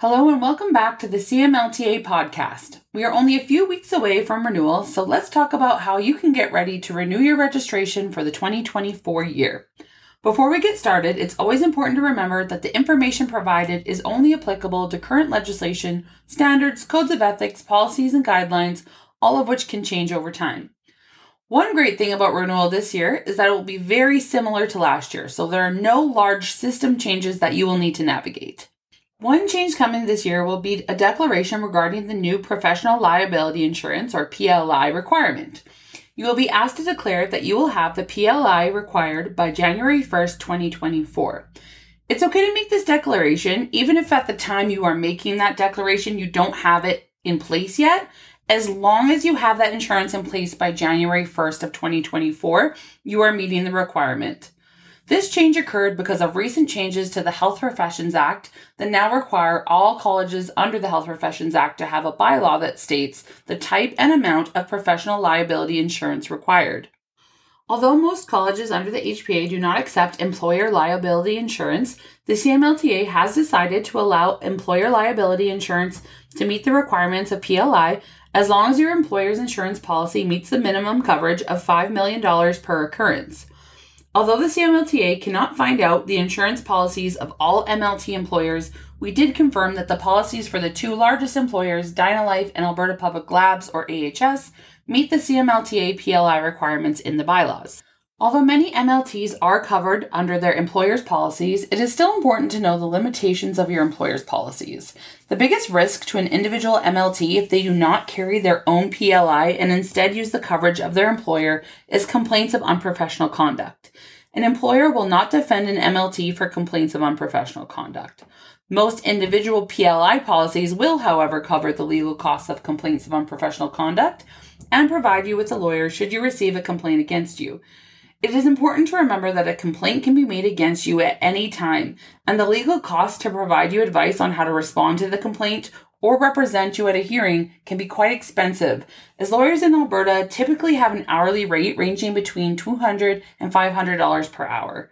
Hello and welcome back to the CMLTA podcast. We are only a few weeks away from renewal, so let's talk about how you can get ready to renew your registration for the 2024 year. Before we get started, it's always important to remember that the information provided is only applicable to current legislation, standards, codes of ethics, policies, and guidelines, all of which can change over time. One great thing about renewal this year is that it will be very similar to last year, so there are no large system changes that you will need to navigate. One change coming this year will be a declaration regarding the new professional liability insurance or PLI requirement. You will be asked to declare that you will have the PLI required by January 1st, 2024. It's okay to make this declaration even if at the time you are making that declaration you don't have it in place yet. As long as you have that insurance in place by January 1st of 2024, you are meeting the requirement. This change occurred because of recent changes to the Health Professions Act that now require all colleges under the Health Professions Act to have a bylaw that states the type and amount of professional liability insurance required. Although most colleges under the HPA do not accept employer liability insurance, the CMLTA has decided to allow employer liability insurance to meet the requirements of PLI as long as your employer's insurance policy meets the minimum coverage of $5 million per occurrence. Although the CMLTA cannot find out the insurance policies of all MLT employers, we did confirm that the policies for the two largest employers, Dynalife and Alberta Public Labs, or AHS, meet the CMLTA PLI requirements in the bylaws. Although many MLTs are covered under their employer's policies, it is still important to know the limitations of your employer's policies. The biggest risk to an individual MLT if they do not carry their own PLI and instead use the coverage of their employer is complaints of unprofessional conduct. An employer will not defend an MLT for complaints of unprofessional conduct. Most individual PLI policies will, however, cover the legal costs of complaints of unprofessional conduct and provide you with a lawyer should you receive a complaint against you. It is important to remember that a complaint can be made against you at any time, and the legal costs to provide you advice on how to respond to the complaint or represent you at a hearing can be quite expensive, as lawyers in Alberta typically have an hourly rate ranging between $200 and $500 per hour.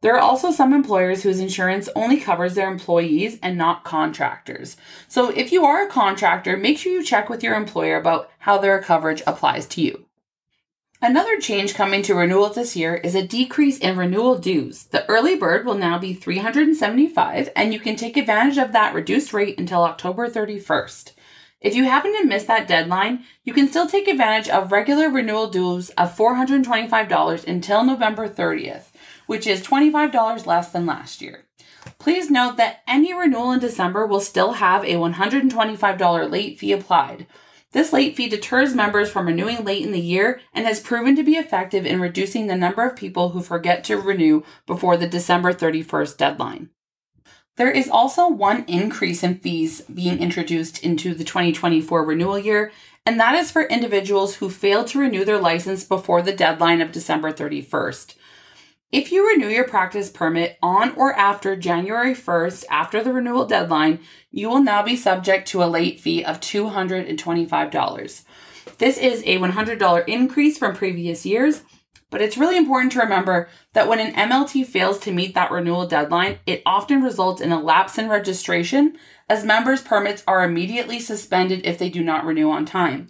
There are also some employers whose insurance only covers their employees and not contractors. So if you are a contractor, make sure you check with your employer about how their coverage applies to you. Another change coming to renewal this year is a decrease in renewal dues. The early bird will now be 375 and you can take advantage of that reduced rate until October 31st. If you happen to miss that deadline, you can still take advantage of regular renewal dues of $425 until November 30th, which is $25 less than last year. Please note that any renewal in December will still have a $125 late fee applied. This late fee deters members from renewing late in the year and has proven to be effective in reducing the number of people who forget to renew before the December 31st deadline. There is also one increase in fees being introduced into the 2024 renewal year, and that is for individuals who fail to renew their license before the deadline of December 31st. If you renew your practice permit on or after January 1st, after the renewal deadline, you will now be subject to a late fee of $225. This is a $100 increase from previous years, but it's really important to remember that when an MLT fails to meet that renewal deadline, it often results in a lapse in registration, as members' permits are immediately suspended if they do not renew on time.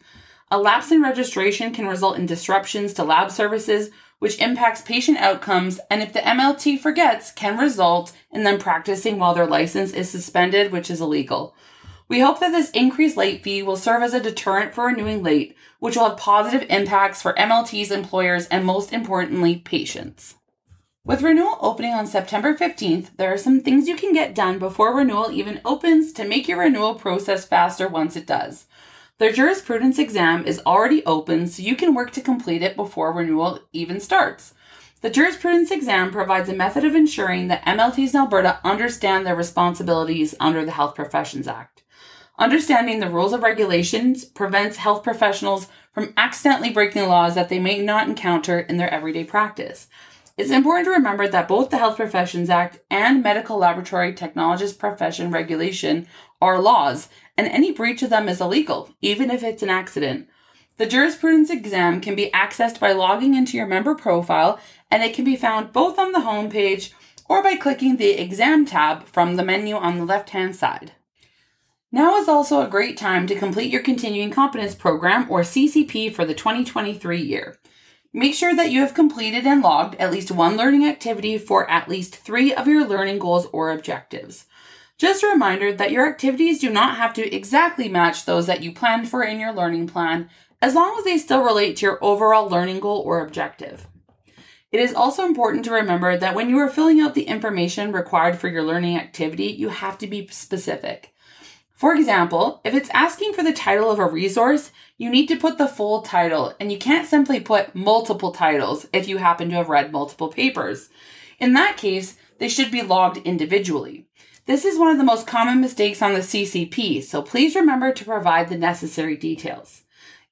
A lapse in registration can result in disruptions to lab services, which impacts patient outcomes and if the MLT forgets can result in them practicing while their license is suspended, which is illegal. We hope that this increased late fee will serve as a deterrent for renewing late, which will have positive impacts for MLTs, employers, and most importantly, patients. With renewal opening on September 15th, there are some things you can get done before renewal even opens to make your renewal process faster once it does. Their jurisprudence exam is already open, so you can work to complete it before renewal even starts. The jurisprudence exam provides a method of ensuring that MLTs in Alberta understand their responsibilities under the Health Professions Act. Understanding the rules of regulations prevents health professionals from accidentally breaking laws that they may not encounter in their everyday practice. It's important to remember that both the Health Professions Act and Medical Laboratory Technologist Profession Regulation are laws, and any breach of them is illegal, even if it's an accident. The jurisprudence exam can be accessed by logging into your member profile, and it can be found both on the home page or by clicking the exam tab from the menu on the left hand side. Now is also a great time to complete your Continuing Competence Program or CCP for the 2023 year. Make sure that you have completed and logged at least one learning activity for at least three of your learning goals or objectives. Just a reminder that your activities do not have to exactly match those that you planned for in your learning plan, as long as they still relate to your overall learning goal or objective. It is also important to remember that when you are filling out the information required for your learning activity, you have to be specific. For example, if it's asking for the title of a resource, you need to put the full title, and you can't simply put multiple titles if you happen to have read multiple papers. In that case, they should be logged individually. This is one of the most common mistakes on the CCP, so please remember to provide the necessary details.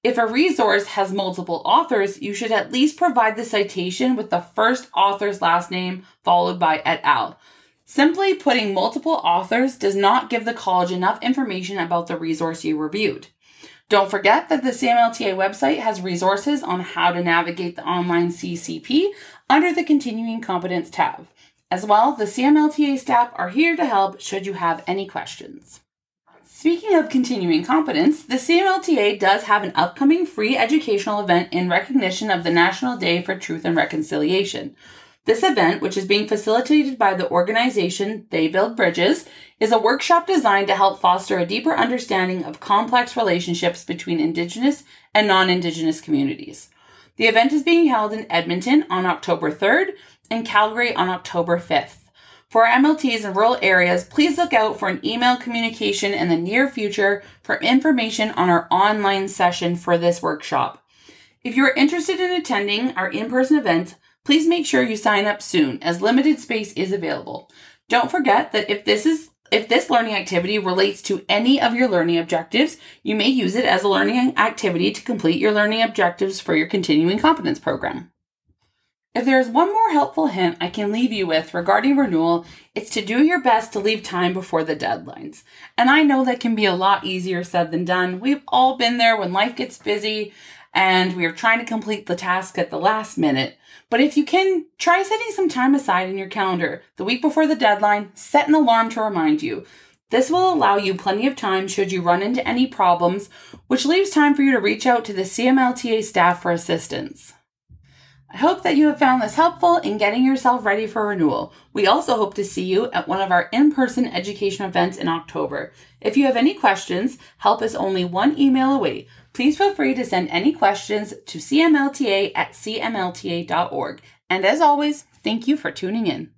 If a resource has multiple authors, you should at least provide the citation with the first author's last name followed by et al. Simply putting multiple authors does not give the college enough information about the resource you reviewed. Don't forget that the CMLTA website has resources on how to navigate the online CCP under the Continuing Competence tab. As well, the CMLTA staff are here to help should you have any questions. Speaking of continuing competence, the CMLTA does have an upcoming free educational event in recognition of the National Day for Truth and Reconciliation. This event, which is being facilitated by the organization They Build Bridges, is a workshop designed to help foster a deeper understanding of complex relationships between Indigenous and non Indigenous communities. The event is being held in Edmonton on October 3rd and Calgary on October 5th. For MLTs in rural areas, please look out for an email communication in the near future for information on our online session for this workshop. If you are interested in attending our in person event, Please make sure you sign up soon as limited space is available. Don't forget that if this is if this learning activity relates to any of your learning objectives, you may use it as a learning activity to complete your learning objectives for your continuing competence program. If there is one more helpful hint I can leave you with regarding renewal, it's to do your best to leave time before the deadlines. And I know that can be a lot easier said than done. We've all been there when life gets busy and we are trying to complete the task at the last minute. But if you can, try setting some time aside in your calendar the week before the deadline, set an alarm to remind you. This will allow you plenty of time should you run into any problems, which leaves time for you to reach out to the CMLTA staff for assistance. I hope that you have found this helpful in getting yourself ready for renewal. We also hope to see you at one of our in person education events in October. If you have any questions, help is only one email away. Please feel free to send any questions to cmlta at cmlta.org. And as always, thank you for tuning in.